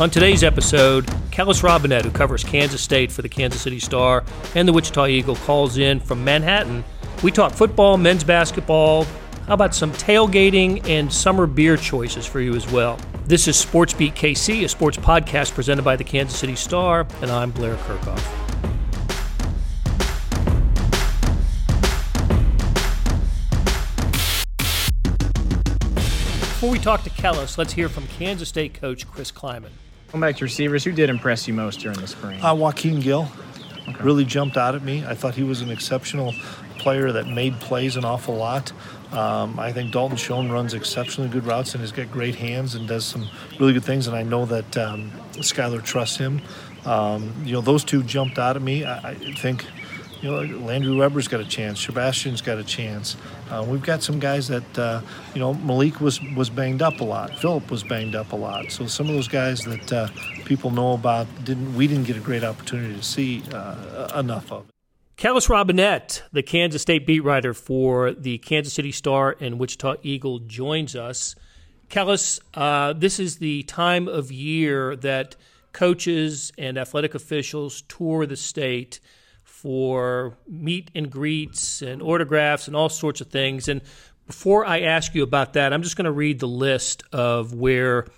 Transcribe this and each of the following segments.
On today's episode, Kellis Robinett, who covers Kansas State for the Kansas City Star and the Wichita Eagle, calls in from Manhattan. We talk football, men's basketball. How about some tailgating and summer beer choices for you as well? This is Sports Beat KC, a sports podcast presented by the Kansas City Star, and I'm Blair Kerkhoff. Before talk to Kellis, let's hear from Kansas State coach Chris Klieman. Going back to receivers, who did impress you most during the spring? Uh, Wykeen Gill okay. really jumped out at me. I thought he was an exceptional player that made plays an awful lot. Um, I think Dalton Schoen runs exceptionally good routes and has got great hands and does some really good things. And I know that um, Skylar trusts him. Um, you know, those two jumped out at me. I, I think you know, Landry Weber's got a chance. Sebastian's got a chance. Uh, we've got some guys that, uh, you know, Malik was was banged up a lot. Philip was banged up a lot. So some of those guys that uh, people know about didn't we didn't get a great opportunity to see uh, enough of. Kellis Robinett, the Kansas State beat writer for the Kansas City Star and Wichita Eagle, joins us. Kellis, uh, this is the time of year that coaches and athletic officials tour the state for meet and greets and autographs and all sorts of things. And before I ask you about that, I'm just going to read the list of where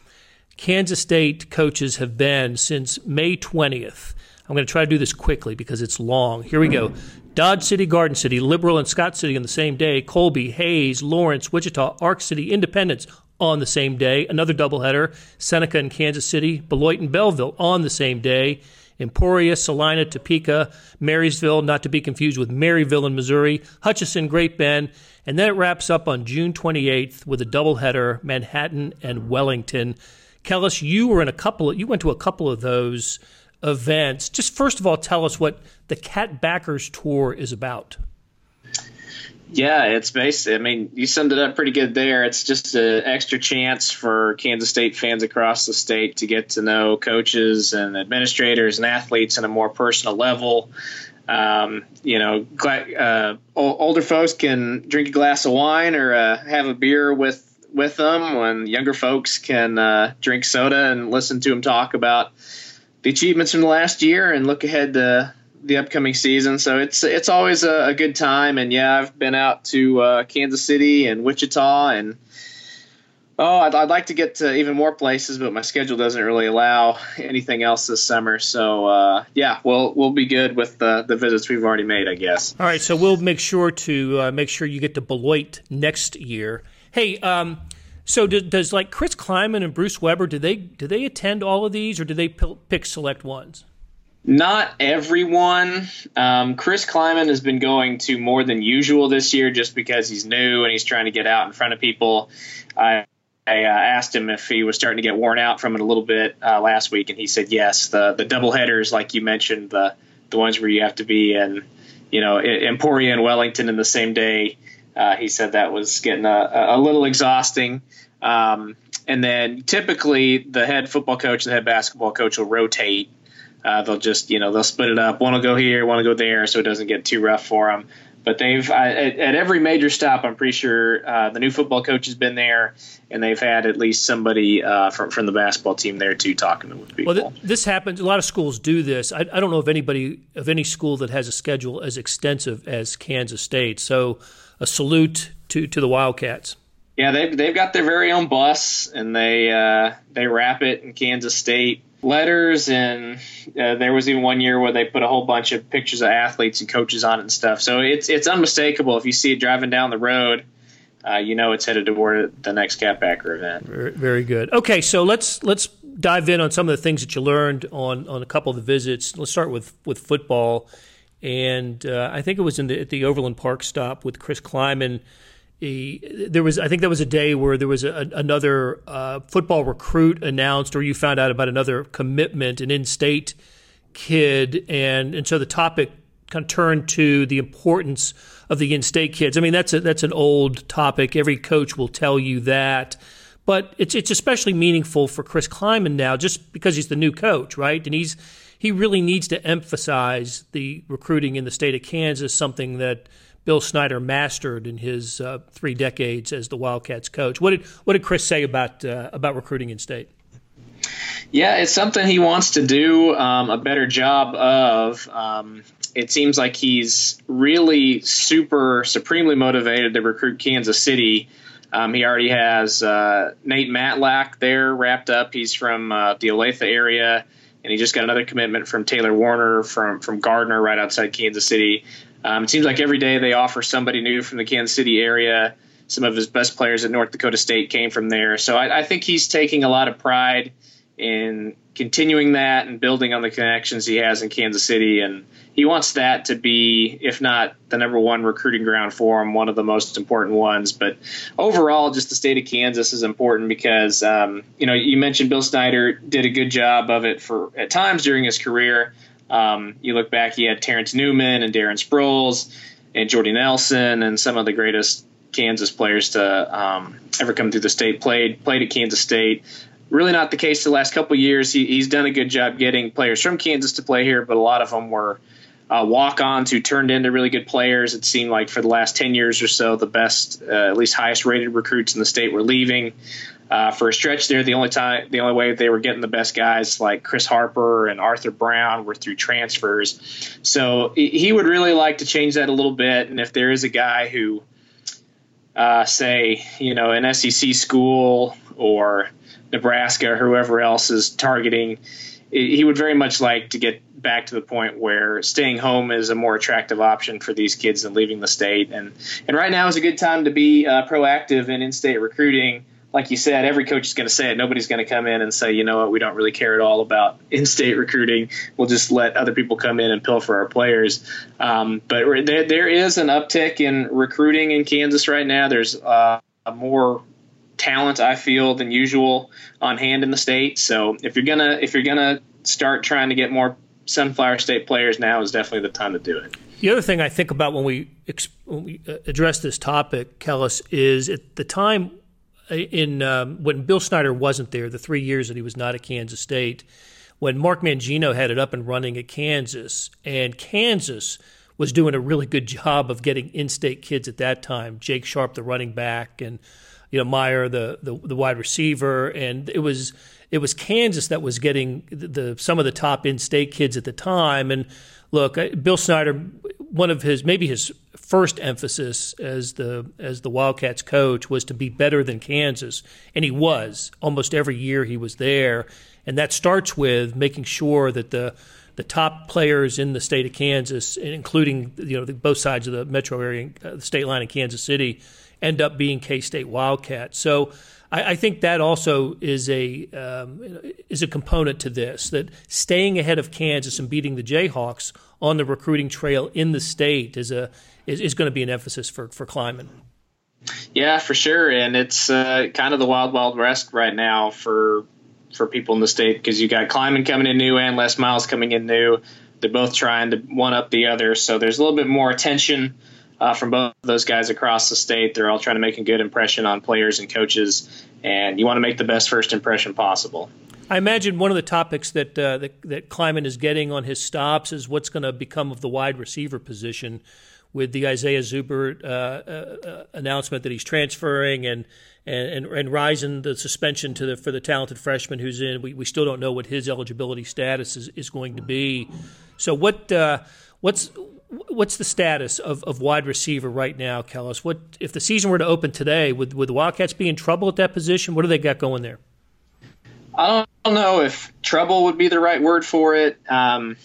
Kansas State coaches have been since May 20th. I'm going to try to do this quickly because it's long. Here we go. Dodge City, Garden City, Liberal, and Scott City on the same day. Colby, Hays, Lawrence, Wichita, Ark City, Independence on the same day. Another doubleheader. Seneca and Kansas City, Beloit and Belleville on the same day. Emporia, Salina, Topeka, Marysville, not to be confused with Maryville in Missouri, Hutchinson, Great Bend, and then it wraps up on June 28th with a doubleheader, Manhattan and Wellington. Kellis, you were in a couple of, you went to a couple of those events. Just first of all, tell us what the Catbackers Tour is about. Yeah, it's basically. I mean, you summed it up pretty good there. It's just an extra chance for Kansas State fans across the state to get to know coaches and administrators and athletes on a more personal level. Um, you know, uh, older folks can drink a glass of wine or uh, have a beer with with them, when younger folks can uh, drink soda and listen to them talk about the achievements from the last year and look ahead to the upcoming season. So it's it's always a, a good time. And yeah, I've been out to uh, Kansas City and Wichita, and oh, I'd, I'd, like to get to even more places, but my schedule doesn't really allow anything else this summer. So uh, yeah, we'll we'll be good with the the visits we've already made, I guess. All right, so we'll make sure to uh, make sure you get to Beloit next year. Hey. Um, so does, like Chris Klieman and Bruce Weber do they do they attend all of these or do they pick select ones? Not everyone. Um, Chris Klieman has been going to more than usual this year just because he's new and he's trying to get out in front of people. I, I uh, asked him if he was starting to get worn out from it a little bit uh, last week, and he said yes. The the double headers, like you mentioned, the the ones where you have to be in, you know, Emporia and Wellington in the same day. Uh, he said that was getting a, a little exhausting. Um, and then typically the head football coach and the head basketball coach will rotate uh, they'll just you know they'll split it up. One will go here, one will go there, so it doesn't get too rough for them. But they've I, at, at, every major stop, I'm pretty sure uh, the new football coach has been there, and they've had at least somebody uh, from from the basketball team there too talking to people. Well, th- this happens. A lot of schools do this. I, I don't know of anybody of any school that has a schedule as extensive as Kansas State. So, a salute to to the Wildcats. Yeah, they've they've got their very own bus, and they uh, they wrap it in Kansas State letters and uh, there was even one year where they put a whole bunch of pictures of athletes and coaches on it and stuff. So it's it's unmistakable. If you see it driving down the road uh, you know it's headed toward the next catbacker event. Very, very, good. Okay so let's let's dive in on some of the things that you learned on on a couple of the visits. Let's start with with football. And uh, I think it was in the, at the Overland Park stop with Chris Klieman there was I think that was a day where there was a, another uh, football recruit announced, or you found out about another commitment, an in-state kid, and and so the topic kind of turned to the importance of the in-state kids. I mean, that's a, that's an old topic. Every coach will tell you that, but it's it's especially meaningful for Chris Klieman now, just because he's the new coach, right? And he's he really needs to emphasize the recruiting in the state of Kansas, something that Bill Snyder mastered in his uh, three decades as the Wildcats coach. What did what did Chris say about uh, about recruiting in state? Yeah, it's something he wants to do um, a better job of. Um, it seems like he's really super, supremely motivated to recruit Kansas City. Um, he already has uh, Nate Matlack there wrapped up. He's from uh, the Olathe area, and he just got another commitment from Taylor Warner from from Gardner, right outside Kansas City. Um, it seems like every day they offer somebody new from the Kansas City area. Some of his best players at North Dakota State came from there, so I, I think he's taking a lot of pride in continuing that and building on the connections he has in Kansas City. And he wants that to be, if not the number one recruiting ground for him, one of the most important ones. But overall, just the state of Kansas is important because, um, you know, you mentioned Bill Snyder did a good job of it for at times during his career. Um, you look back, he had Terrence Newman and Darren Sproles and Jordy Nelson and some of the greatest Kansas players to um, ever come through the state played played at Kansas State really not the case the last couple years. He, he's done a good job getting players from Kansas to play here, but a lot of them were uh, walk-ons who turned into really good players. It seemed like for the last ten years or so, the best, uh, at least highest-rated recruits in the state were leaving. Uh, for a stretch there, the only time, the only way they were getting the best guys like Chris Harper and Arthur Brown were through transfers. So he would really like to change that a little bit. And if there is a guy who, uh, say, you know, an SEC school or Nebraska or whoever else is targeting, he would very much like to get back to the point where staying home is a more attractive option for these kids than leaving the state. And and right now is a good time to be uh, proactive in in-state recruiting. Like you said, every coach is going to say it. Nobody's going to come in and say, you know what, we don't really care at all about in-state recruiting. We'll just let other people come in and pilfer our players. Um, but there, there is an uptick in recruiting in Kansas right now. There's uh, more talent I feel than usual on hand in the state. So if you're gonna if you're gonna start trying to get more Sunflower State players, now is definitely the time to do it. The other thing I think about when we, when we uh, address this topic, Kellis, is at the time uh, in um, when Bill Snyder wasn't there, the three years that he was not at Kansas State, when Mark Mangino had it up and running at Kansas, and Kansas was doing a really good job of getting in-state kids at that time. Jake Sharp, the running back, and you know Meier, the, the, the wide receiver, and it was it was Kansas that was getting the, the some of the top in-state kids at the time. And look, Bill Snyder, one of his maybe his first emphasis as the as the Wildcats coach was to be better than Kansas, and he was. Almost every year he was there, and that starts with making sure that the the top players in the state of Kansas, including you know the, both sides of the metro area, uh, the state line in Kansas City, end up being K State Wildcats. So I, I, think that also is a um, is a component to this that staying ahead of Kansas and beating the Jayhawks on the recruiting trail in the state is a is, is going to be an emphasis for for Klieman. Yeah, for sure, and it's uh, kind of the wild wild west right now for for people in the state because you got Klieman coming in new and Les Miles coming in new. They're both trying to one up the other, so there's a little bit more attention uh, from both those guys across the state. They're all trying to make a good impression on players and coaches, and you want to make the best first impression possible. I imagine one of the topics that uh, that, that Klieman is getting on his stops is what's going to become of the wide receiver position with the Isaiah Zuber uh, uh, announcement that he's transferring and and and, and the suspension to the for the talented freshman who's in. We, we still don't know what his eligibility status is, is going to be. So what uh, what's what's the status of, of wide receiver right now, Kellis? What if the season were to open today? Would would the Wildcats be in trouble at that position? What do they got going there? I don't know if trouble would be the right word for it. Um,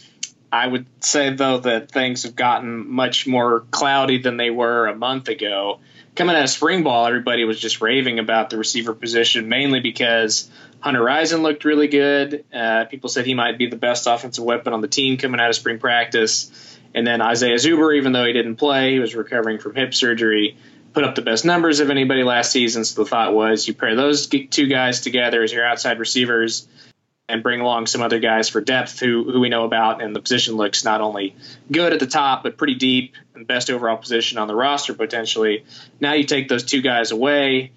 I would say though that things have gotten much more cloudy than they were a month ago. Coming out of spring ball, everybody was just raving about the receiver position, mainly because Hunter Rison looked really good. Uh, people said he might be the best offensive weapon on the team coming out of spring practice. And then Isaiah Zuber, even though he didn't play, he was recovering from hip surgery, put up the best numbers of anybody last season. So the thought was you pair those two guys together as your outside receivers and bring along some other guys for depth who, who we know about. And the position looks not only good at the top, but pretty deep and best overall position on the roster potentially. Now you take those two guys away.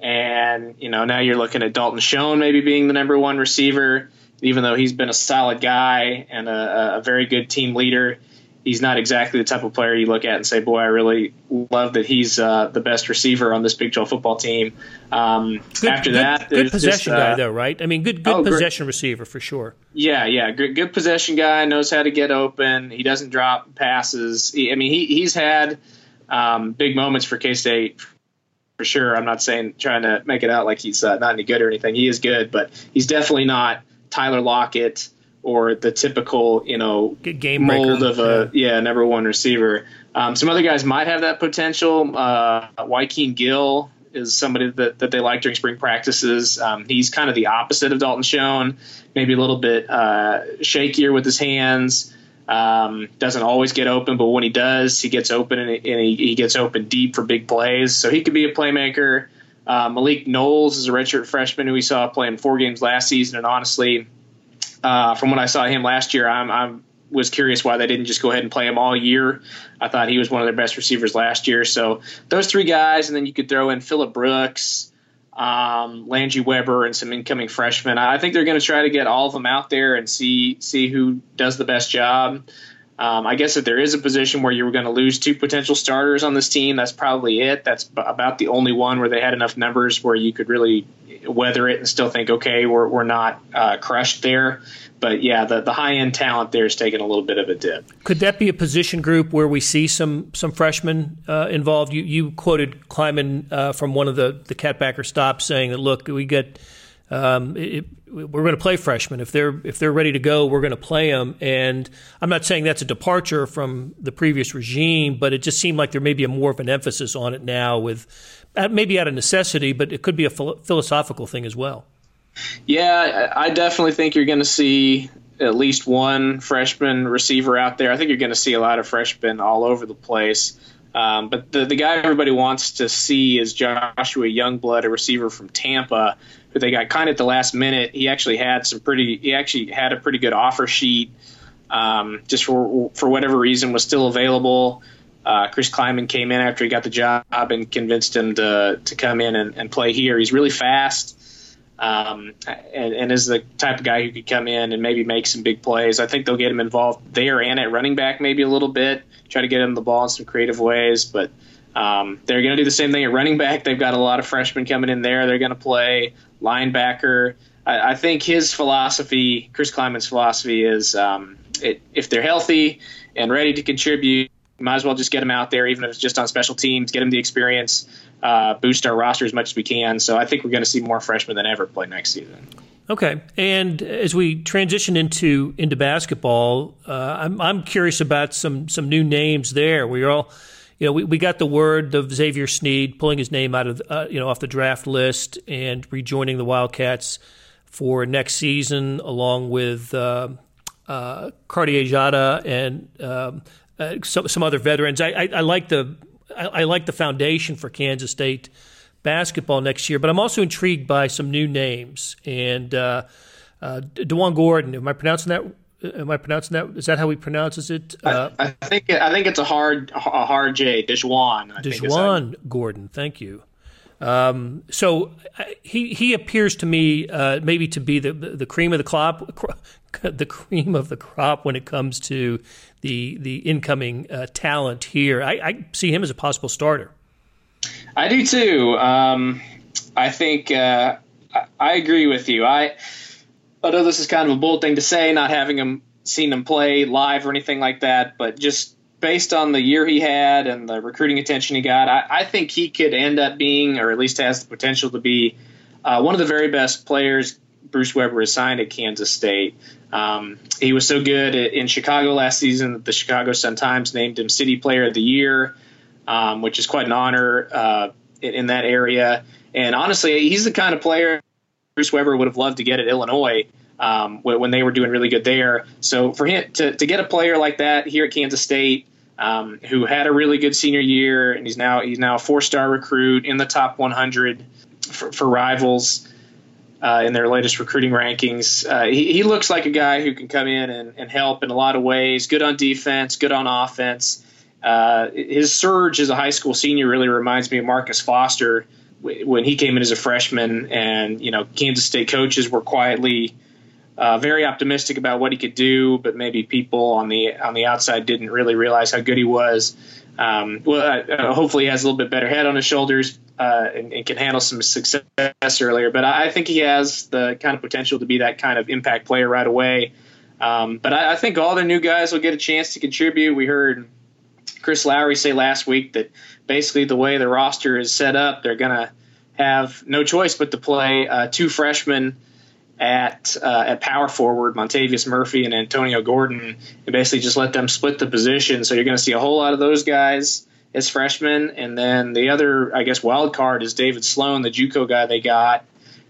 And, you know, now you're looking at Dalton Schoen maybe being the number one receiver, even though he's been a solid guy and a, a very good team leader he's not exactly the type of player you look at and say, "Boy, I really love that he's uh, the best receiver on this Big 12 football team." Um, good, after good, that, good possession just, guy uh, though, right? I mean, good good oh, great. possession receiver for sure. Yeah, yeah, good, good possession guy. Knows how to get open. He doesn't drop passes. He, I mean, he he's had um, big moments for K State for sure. I'm not saying trying to make it out like he's uh, not any good or anything. He is good, but he's definitely not Tyler Lockett or the typical you know game mold breaker. of a yeah. number one receiver. Um, some other guys might have that potential. Uh, Wykeen Gill is somebody that, that they like during spring practices. Um, he's kind of the opposite of Dalton Schoen, maybe a little bit uh, shakier with his hands. Um, doesn't always get open, but when he does, he gets open and, and he, he gets open deep for big plays. So he could be a playmaker. Uh, Malik Knowles is a redshirt freshman who we saw playing four games last season, and honestly, uh, from what I saw him last year, I'm, I'm was curious why they didn't just go ahead and play him all year. I thought he was one of their best receivers last year. So those three guys, and then you could throw in Phillip Brooks, um, Landry Weber, and some incoming freshmen. I think they're going to try to get all of them out there and see see who does the best job. Um, I guess if there is a position where you were going to lose two potential starters on this team, that's probably it. That's b- about the only one where they had enough numbers where you could really weather it and still think, okay, we're, we're not uh, crushed there. But yeah, the, the high end talent there is taking a little bit of a dip. Could that be a position group where we see some some freshmen uh, involved? You you quoted Klieman uh, from one of the the catbacker stops saying that look, we get um, it, we're going to play freshmen if they're if they're ready to go, we're going to play them. And I'm not saying that's a departure from the previous regime, but it just seemed like there may be a more of an emphasis on it now with uh, maybe out of necessity, but it could be a philo- philosophical thing as well. Yeah, I I definitely think you're going to see at least one freshman receiver out there. I think you're going to see a lot of freshmen all over the place. Um, but the, the guy everybody wants to see is Joshua Youngblood, a receiver from Tampa, who they got kind of at the last minute. He actually had some pretty. He actually had a pretty good offer sheet. Um, just for for whatever reason was still available. Uh, Chris Klieman came in after he got the job and convinced him to to come in and, and play here. He's really fast um, and, and is the type of guy who could come in and maybe make some big plays. I think they'll get him involved there and at running back maybe a little bit, try to get him the ball in some creative ways. But um, they're going to do the same thing at running back. They've got a lot of freshmen coming in there. They're going to play linebacker. I, I think his philosophy, Chris Klieman's philosophy, is um, it, if they're healthy and ready to contribute, might as well just get them out there, even if it's just on special teams, get them the experience, uh, boost our roster as much as we can. So I think we're going to see more freshmen than ever play next season. Okay, and as we transition into into basketball, uh, I'm I'm curious about some some new names there. We all, you know, we, we got the word of Xavier Sneed pulling his name out of uh, you know off the draft list and rejoining the Wildcats for next season, along with uh, uh, Cartier Diarra and um, uh, some some other veterans. I, I, I like the I, I like the foundation for Kansas State basketball next year, but I'm also intrigued by some new names. And uh, uh, DaJuan Gordon, am I pronouncing that? Am I pronouncing that? Is that how he pronounces it? Uh, I, I think I think it's a hard a hard J. DaJuan. I think is Gordon, thank you. Um, so uh, he he appears to me uh, maybe to be the the cream of the crop, the cream of the crop when it comes to the the incoming uh, talent here. I, I see him as a possible starter. I do too. Um, I think uh, I, I agree with you. I I know this is kind of a bold thing to say, not having him seen him play live or anything like that, but just based on the year he had and the recruiting attention he got, I, I think he could end up being, or at least has the potential to be, uh, one of the very best players Bruce Weber has signed at Kansas State. Um, he was so good in Chicago last season that the Chicago Sun Times named him City Player of the Year, um, which is quite an honor uh, in, in that area. And honestly, he's the kind of player Bruce Weber would have loved to get at Illinois um, when they were doing really good there. So for him to, to get a player like that here at Kansas State, um, who had a really good senior year, and he's now he's now a four star recruit in the top 100 for, for rivals. Uh, in their latest recruiting rankings, uh, he, he, looks like a guy who can come in and, and, help in a lot of ways. Good on defense, good on offense. Uh, his surge as a high school senior really reminds me of Marcus Foster when he came in as a freshman, and you know Kansas State coaches were quietly uh, very optimistic about what he could do, but maybe people on the on the outside didn't really realize how good he was. Um, well, uh, uh hopefully, he has a little bit better head on his shoulders uh, and, and, can handle some success earlier. But I, think he has the kind of potential to be that kind of impact player right away. Um, but I, I, think all the new guys will get a chance to contribute. We heard Chris Lowery say last week that basically the way the roster is set up, they're going to have no choice but to play uh, two freshmen at uh, at power forward, Montavious Murphy and Antonio Gordon, and basically just let them split the position. So you're going to see a whole lot of those guys as freshmen, and then the other, I guess, wild card is David Sloan, the JUCO guy they got,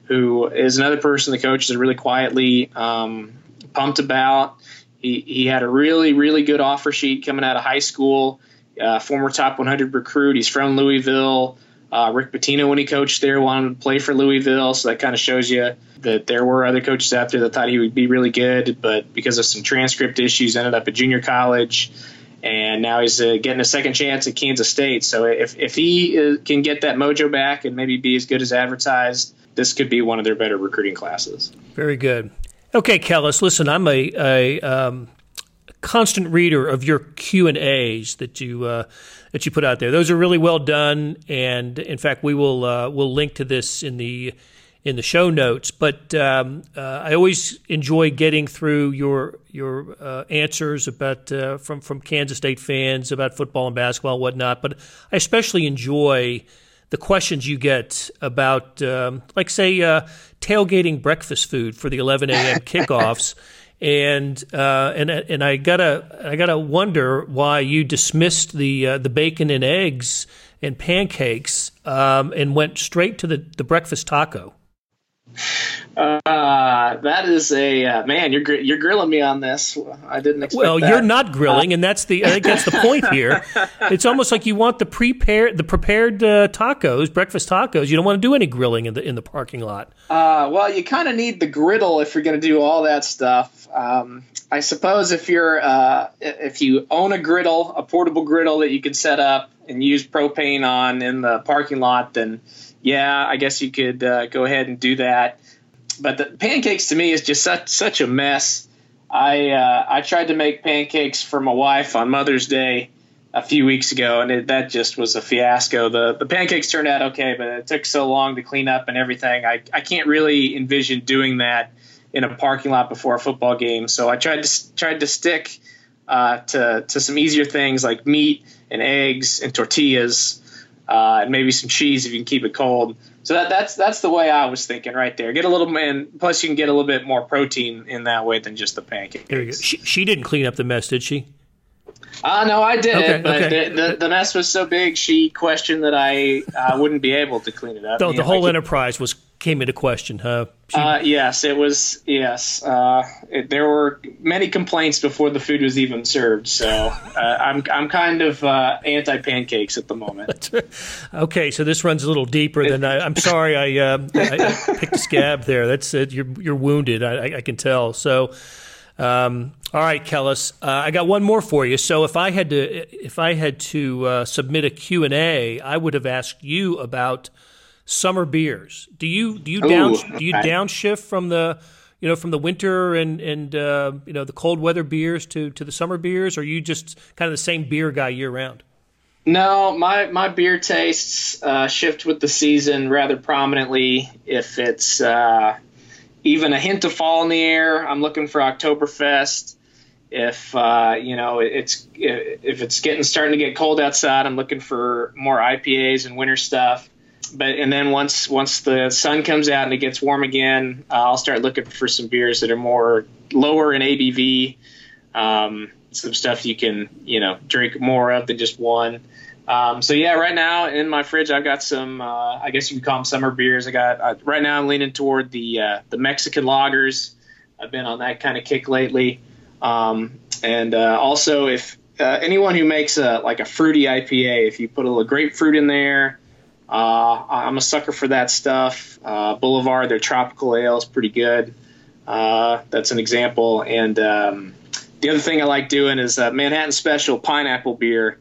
who is another person the coaches are really quietly um, pumped about. He he had a really really good offer sheet coming out of high school. Uh, former top 100 recruit. He's from Louisville. Uh, Rick Pitino, when he coached there, wanted to play for Louisville, so that kind of shows you that there were other coaches out there that thought he would be really good, but because of some transcript issues, ended up at junior college, and now he's uh, getting a second chance at Kansas State. So if if he uh, can get that mojo back and maybe be as good as advertised, this could be one of their better recruiting classes. Very good. Okay, Kellis, listen, I'm a, a um, constant reader of your Q and A's that you uh, that you put out there. Those are really well done, and in fact, we will uh, we'll link to this in the in the show notes. But um, uh, I always enjoy getting through your your uh, answers about uh, from from Kansas State fans about football and basketball and whatnot. But I especially enjoy the questions you get about, um, like, say, uh, tailgating breakfast food for the 11 a.m. kickoffs and uh, and and I gotta I gotta wonder why you dismissed the uh, the bacon and eggs and pancakes um, and went straight to the, the breakfast taco. Uh, that is a uh, man. You're gr- you're grilling me on this. I didn't expect. Well, that. you're not grilling, and that's the I think that's the point here. It's almost like you want the prepared the prepared uh, tacos, breakfast tacos. You don't want to do any grilling in the in the parking lot. Uh, well, you kind of need the griddle if you're going to do all that stuff. Um, I suppose if you're uh, if you own a griddle, a portable griddle that you can set up and use propane on in the parking lot, then yeah, I guess you could uh, go ahead and do that. But the pancakes to me is just such such a mess. I uh, I tried to make pancakes for my wife on Mother's Day a few weeks ago, and it, that just was a fiasco. The the pancakes turned out okay, but it took so long to clean up and everything. I I can't really envision doing that in a parking lot before a football game. So I tried to tried to stick uh, to to some easier things like meat and eggs and tortillas uh, and maybe some cheese if you can keep it cold. So that, that's that's the way I was thinking right there. Get a little and plus you can get a little bit more protein in that way than just the pancake. There you go. She, she didn't clean up the mess, did she? Uh, no, I did, okay, but okay. The, the, the, mess was so big, she questioned that I uh, wouldn't be able to clean it up. The, the whole enterprise was came into question, huh? She... Uh, yes, it was. Yes, uh, it, there were many complaints before the food was even served. So uh, I'm I'm kind of uh, anti pancakes at the moment. okay, so this runs a little deeper than I, am sorry I, uh, I, picked a scab there. That's it. you're you're wounded. I, I can tell. So. Um, all right, Kellis, uh, I got one more for you. So if I had to, if I had to uh, submit a Q and A, I would have asked you about summer beers. Do you do you Ooh, down do you downshift from the you know from the winter and and uh, you know the cold weather beers to to the summer beers, or are you just kind of the same beer guy year round? No, my my beer tastes uh, shift with the season rather prominently. If it's uh, even a hint of fall in the air, I'm looking for Oktoberfest. If uh, you know it's if it's getting starting to get cold outside, I'm looking for more IPAs and winter stuff but and then once once the sun comes out and it gets warm again, uh, I'll start looking for some beers that are more lower in ABV, um, some stuff you can you know drink more of than just one. Um, so yeah, right now in my fridge I've got some. Uh, I guess you could call them summer beers. I got uh, right now I'm leaning toward the uh, the Mexican lagers. I've been on that kind of kick lately, um, and uh, also if uh, anyone who makes a like a fruity IPA, if you put a little grapefruit in there uh, I'm a sucker for that stuff. Boulevard, their tropical ale is pretty good. That's an example. And um, the other thing I like doing is Manhattan Special pineapple beer.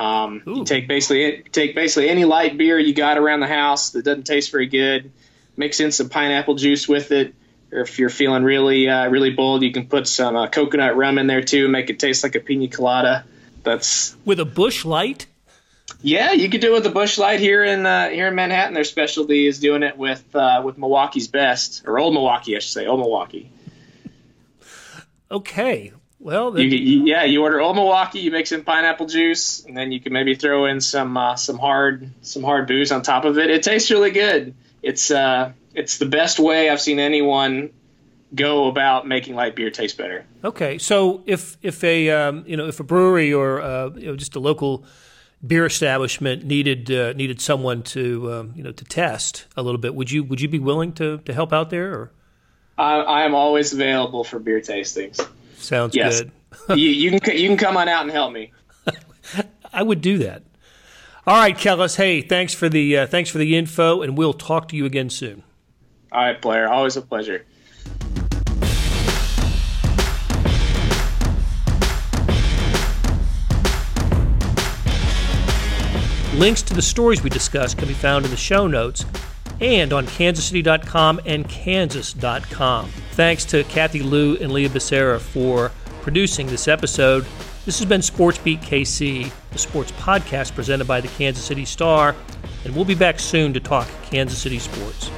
Um, you take basically take basically any light beer you got around the house that doesn't taste very good, mix in some pineapple juice with it, or if you're feeling really uh, really bold, you can put some uh, coconut rum in there too, make it taste like a pina colada. That's with a Busch Light. Yeah, you could do it with the Busch Light here in uh, here in Manhattan. Their specialty is doing it with uh, with Milwaukee's Best or Old Milwaukee, I should say, Old Milwaukee. Okay, well, you, you, yeah, you order Old Milwaukee, you mix in pineapple juice, and then you can maybe throw in some uh, some hard some hard booze on top of it. It tastes really good. It's uh, it's the best way I've seen anyone go about making light beer taste better. Okay, so if if a um, you know if a brewery or uh, you know, just a local beer establishment needed uh, needed someone to um, you know to test a little bit, would you would you be willing to to help out there? Or? I, I am always available for beer tastings. Sounds yes. good. you, you can you can come on out and help me. I would do that. All right, Kellis. Hey, thanks for the uh, thanks for the info, and we'll talk to you again soon. All right, Blair. Always a pleasure. Links to the stories we discussed can be found in the show notes and on kansascity.com and kansas.com. Thanks to Kathy Liu and Leah Becerra for producing this episode. This has been Sports Beat KC, the sports podcast presented by the Kansas City Star, and we'll be back soon to talk Kansas City sports.